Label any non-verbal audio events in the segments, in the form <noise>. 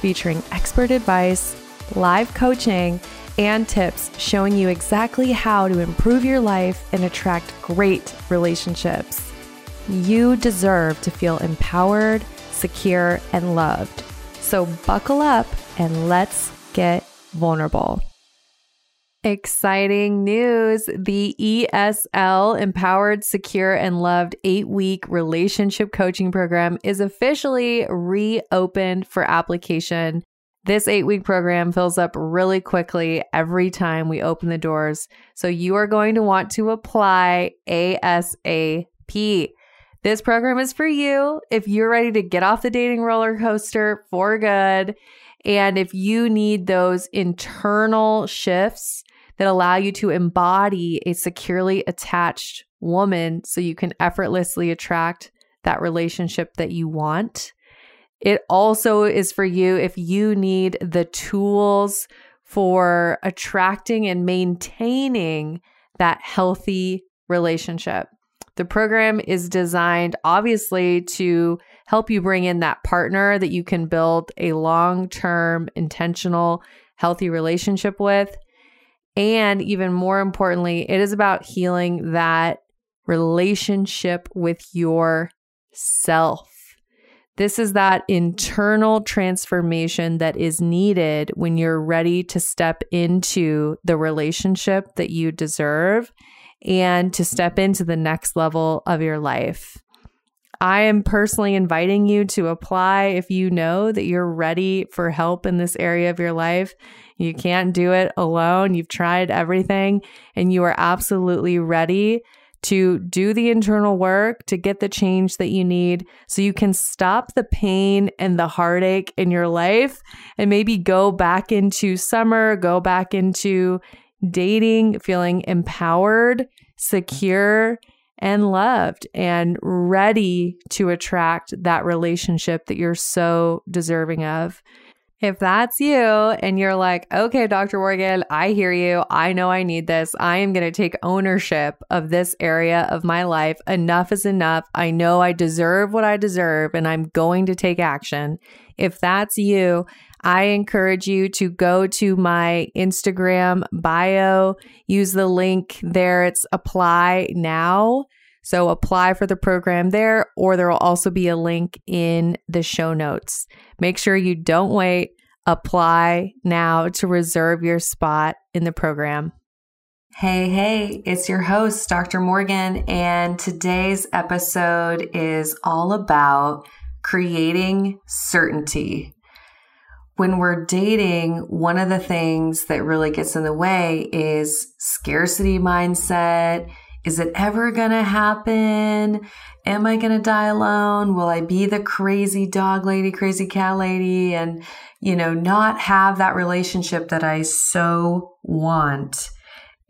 featuring expert advice, live coaching, and tips showing you exactly how to improve your life and attract great relationships. You deserve to feel empowered, secure, and loved. So buckle up and let's get vulnerable. Exciting news. The ESL Empowered, Secure, and Loved eight week relationship coaching program is officially reopened for application. This eight week program fills up really quickly every time we open the doors. So you are going to want to apply ASAP. This program is for you if you're ready to get off the dating roller coaster for good. And if you need those internal shifts that allow you to embody a securely attached woman so you can effortlessly attract that relationship that you want. It also is for you if you need the tools for attracting and maintaining that healthy relationship. The program is designed obviously to help you bring in that partner that you can build a long term, intentional, healthy relationship with. And even more importantly, it is about healing that relationship with yourself. This is that internal transformation that is needed when you're ready to step into the relationship that you deserve and to step into the next level of your life. I am personally inviting you to apply if you know that you're ready for help in this area of your life. You can't do it alone. You've tried everything and you are absolutely ready to do the internal work to get the change that you need so you can stop the pain and the heartache in your life and maybe go back into summer, go back into dating, feeling empowered, secure, and loved and ready to attract that relationship that you're so deserving of. If that's you and you're like, okay, Dr. Morgan, I hear you. I know I need this. I am going to take ownership of this area of my life. Enough is enough. I know I deserve what I deserve and I'm going to take action. If that's you, I encourage you to go to my Instagram bio, use the link there. It's apply now. So apply for the program there, or there will also be a link in the show notes. Make sure you don't wait. Apply now to reserve your spot in the program. Hey, hey, it's your host, Dr. Morgan, and today's episode is all about creating certainty. When we're dating, one of the things that really gets in the way is scarcity mindset is it ever going to happen? Am I going to die alone? Will I be the crazy dog lady, crazy cat lady, and, you know, not have that relationship that I so want?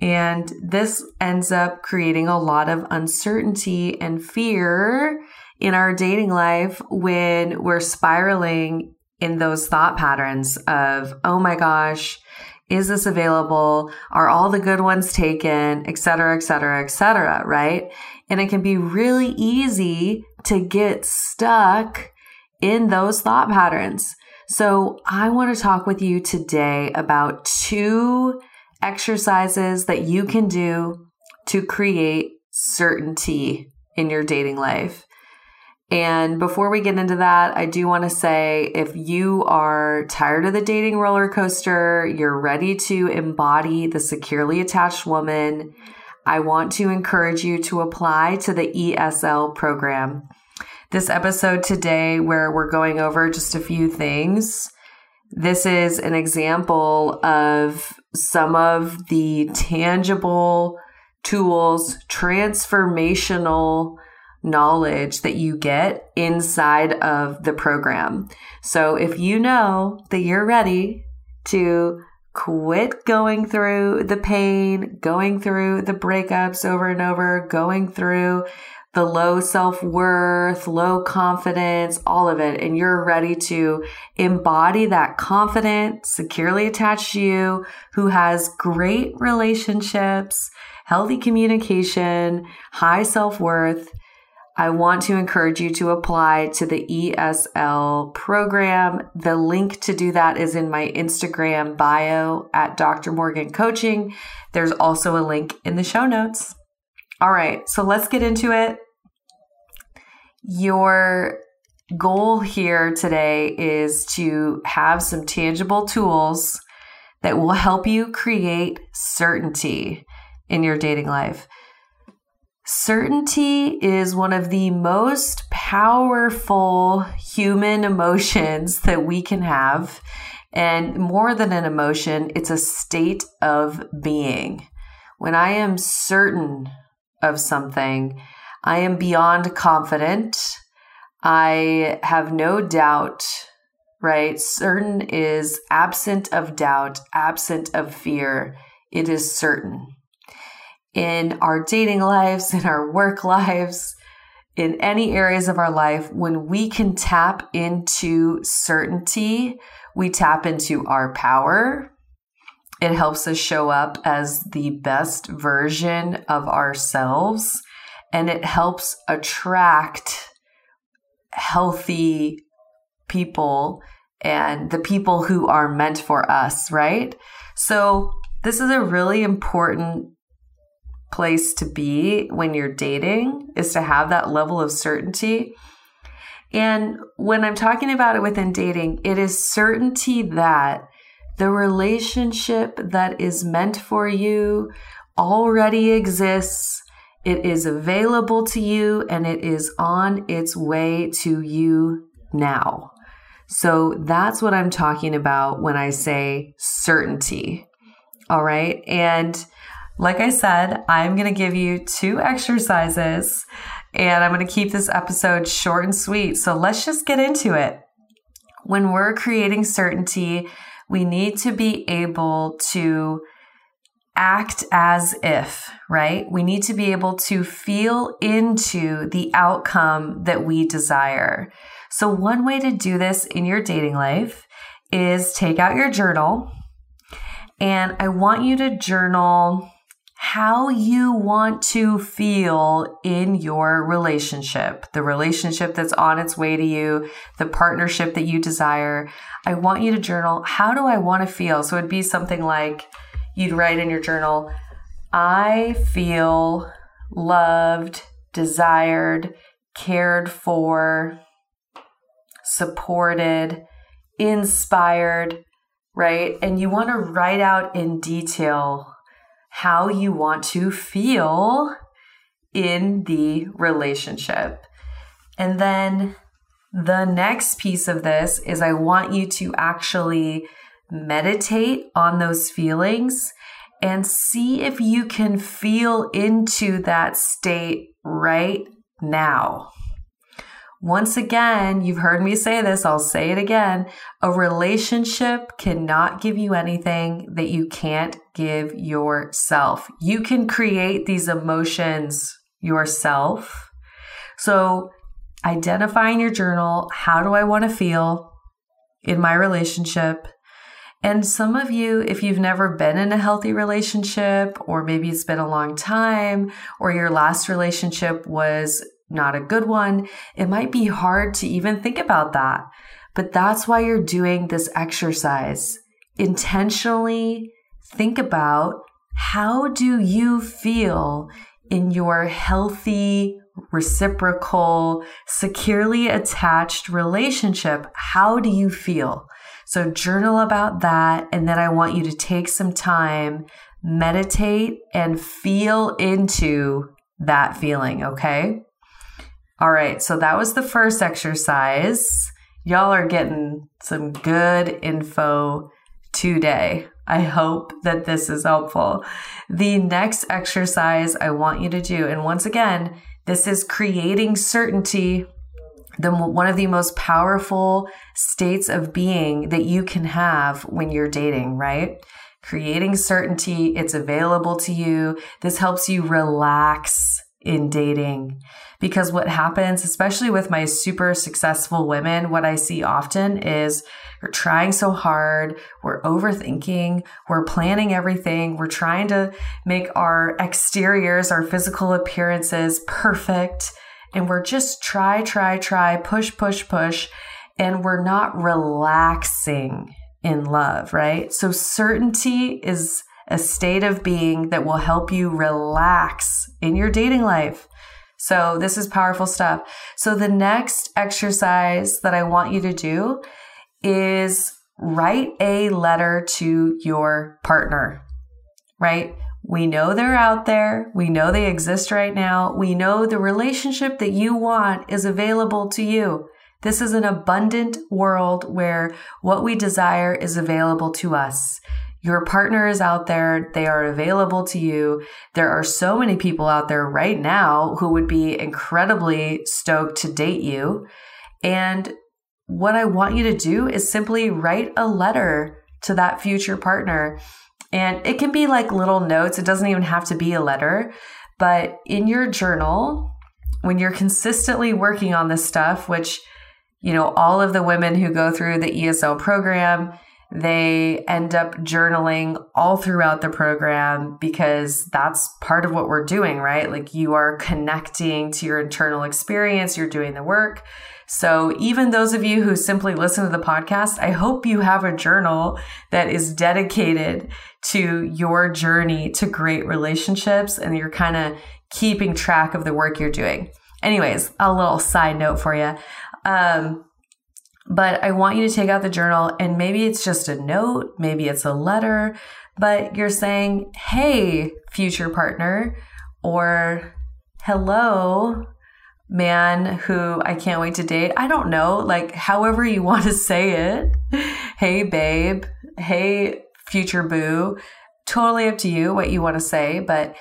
And this ends up creating a lot of uncertainty and fear in our dating life when we're spiraling in those thought patterns of, oh my gosh, is this available? Are all the good ones taken, et cetera, et cetera, et cetera, right? And it can be really easy to get stuck in those thought patterns. So I want to talk with you today about two exercises that you can do to create certainty in your dating life. And before we get into that, I do want to say if you are tired of the dating roller coaster, you're ready to embody the securely attached woman, I want to encourage you to apply to the ESL program. This episode today, where we're going over just a few things, this is an example of some of the tangible tools, transformational knowledge that you get inside of the program. So if you know that you're ready to quit going through the pain, going through the breakups over and over, going through the low self worth, low confidence, all of it. And you're ready to embody that confident, securely attached you who has great relationships, healthy communication, high self worth. I want to encourage you to apply to the ESL program. The link to do that is in my Instagram bio at Dr. Morgan Coaching. There's also a link in the show notes. All right, so let's get into it. Your goal here today is to have some tangible tools that will help you create certainty in your dating life. Certainty is one of the most powerful human emotions <laughs> that we can have. And more than an emotion, it's a state of being. When I am certain of something. I am beyond confident. I have no doubt, right? Certain is absent of doubt, absent of fear. It is certain. In our dating lives, in our work lives, in any areas of our life, when we can tap into certainty, we tap into our power, it helps us show up as the best version of ourselves and it helps attract healthy people and the people who are meant for us, right? So, this is a really important place to be when you're dating is to have that level of certainty. And when I'm talking about it within dating, it is certainty that the relationship that is meant for you already exists. It is available to you and it is on its way to you now. So that's what I'm talking about when I say certainty. All right. And like I said, I'm going to give you two exercises and I'm going to keep this episode short and sweet. So let's just get into it. When we're creating certainty, we need to be able to act as if, right? We need to be able to feel into the outcome that we desire. So, one way to do this in your dating life is take out your journal. And I want you to journal how you want to feel in your relationship, the relationship that's on its way to you, the partnership that you desire. I want you to journal, how do I want to feel? So it'd be something like you'd write in your journal, I feel loved, desired, cared for, supported, inspired, right? And you want to write out in detail how you want to feel in the relationship. And then the next piece of this is I want you to actually meditate on those feelings and see if you can feel into that state right now. Once again, you've heard me say this, I'll say it again. A relationship cannot give you anything that you can't give yourself. You can create these emotions yourself. So, identifying your journal, how do I want to feel in my relationship? And some of you, if you've never been in a healthy relationship, or maybe it's been a long time, or your last relationship was not a good one, it might be hard to even think about that. But that's why you're doing this exercise. Intentionally think about how do you feel in your healthy, reciprocal, securely attached relationship? How do you feel? So journal about that. And then I want you to take some time, meditate and feel into that feeling. Okay. All right, so that was the first exercise. Y'all are getting some good info today. I hope that this is helpful. The next exercise I want you to do, and once again, this is creating certainty. the one of the most powerful states of being that you can have when you're dating, right? Creating certainty, it's available to you. This helps you relax in dating. Because what happens, especially with my super successful women, what I see often is we're trying so hard. We're overthinking. We're planning everything. We're trying to make our exteriors, our physical appearances perfect. And we're just try, try, try, push, push, push. And we're not relaxing in love, right? So certainty is a state of being that will help you relax in your dating life. So this is powerful stuff. So the next exercise that I want you to do is write a letter to your partner, right? We know they're out there. We know they exist right now. We know the relationship that you want is available to you. This is an abundant world where what we desire is available to us. Your partner is out there. They are available to you. There are so many people out there right now who would be incredibly stoked to date you. And what I want you to do is simply write a letter to that future partner. And it can be like little notes. It doesn't even have to be a letter, but in your journal, when you're consistently working on this stuff, which, you know, all of the women who go through the ESL program, they end up journaling all throughout the program because that's part of what we're doing, right? Like you are connecting to your internal experience, you're doing the work. So even those of you who simply listen to the podcast, I hope you have a journal that is dedicated to your journey to great relationships and you're kind of keeping track of the work you're doing. Anyways, a little side note for you. Um, but I want you to take out the journal and maybe it's just a note, maybe it's a letter, but you're saying, hey, future partner, or hello, man who I can't wait to date. I don't know, like however you want to say it. hey, babe. Hey, future boo. Totally up to you what you want to say, but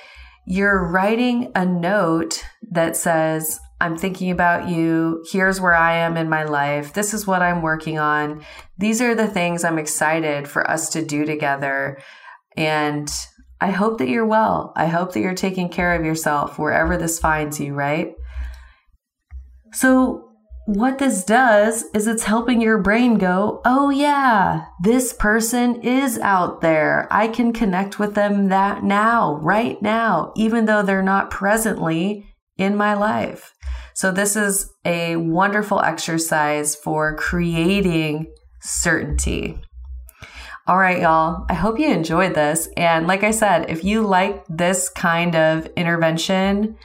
you're writing a note that says, I'm thinking about you. Here's where I am in my life. This is what I'm working on. These are the things I'm excited for us to do together. And I hope that you're well. I hope that you're taking care of yourself wherever this finds you, right? So, what this does is it's helping your brain go, oh yeah, this person is out there. I can connect with them that now, right now, even though they're not presently in my life. So, this is a wonderful exercise for creating certainty. All right, y'all. I hope you enjoyed this. And like I said, if you like this kind of intervention,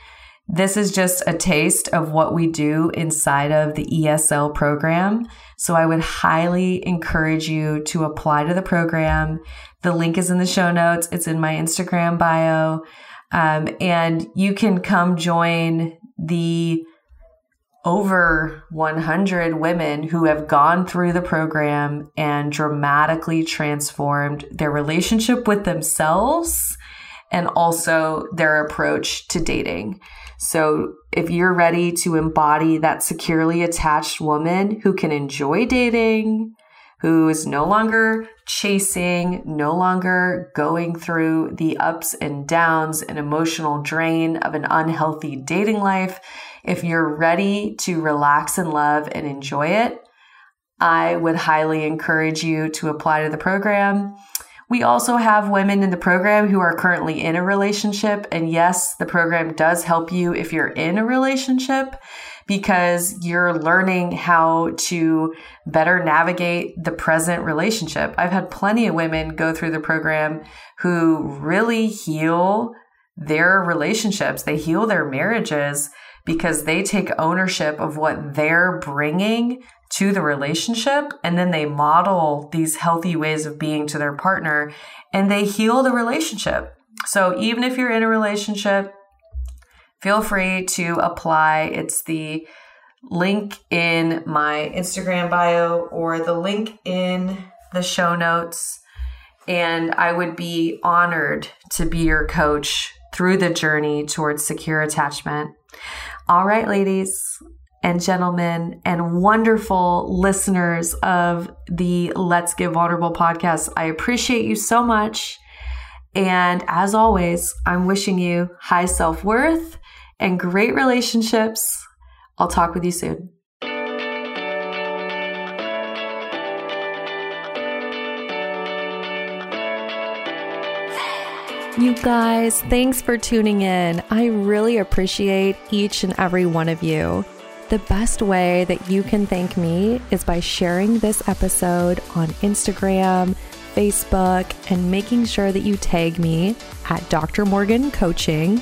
this is just a taste of what we do inside of the ESL program. So I would highly encourage you to apply to the program. The link is in the show notes. It's in my Instagram bio. Um, and you can come join the over 100 women who have gone through the program and dramatically transformed their relationship with themselves and also their approach to dating. So, if you're ready to embody that securely attached woman who can enjoy dating, who is no longer chasing, no longer going through the ups and downs and emotional drain of an unhealthy dating life, if you're ready to relax and love and enjoy it, I would highly encourage you to apply to the program. We also have women in the program who are currently in a relationship. And yes, the program does help you if you're in a relationship because you're learning how to better navigate the present relationship. I've had plenty of women go through the program who really heal their relationships. They heal their marriages because they take ownership of what they're bringing to the relationship and then they model these healthy ways of being to their partner and they heal the relationship. So even if you're in a relationship, feel free to apply. It's the link in my Instagram bio or the link in the show notes. And I would be honored to be your coach through the journey towards secure attachment. All right, ladies, and gentlemen and wonderful listeners of the Let's Get Vulnerable podcast. I appreciate you so much. And as always, I'm wishing you high self worth and great relationships. I'll talk with you soon. You guys, thanks for tuning in. I really appreciate each and every one of you. The best way that you can thank me is by sharing this episode on Instagram, Facebook, and making sure that you tag me at Dr. Morgan Coaching.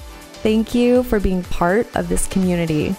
Thank you for being part of this community.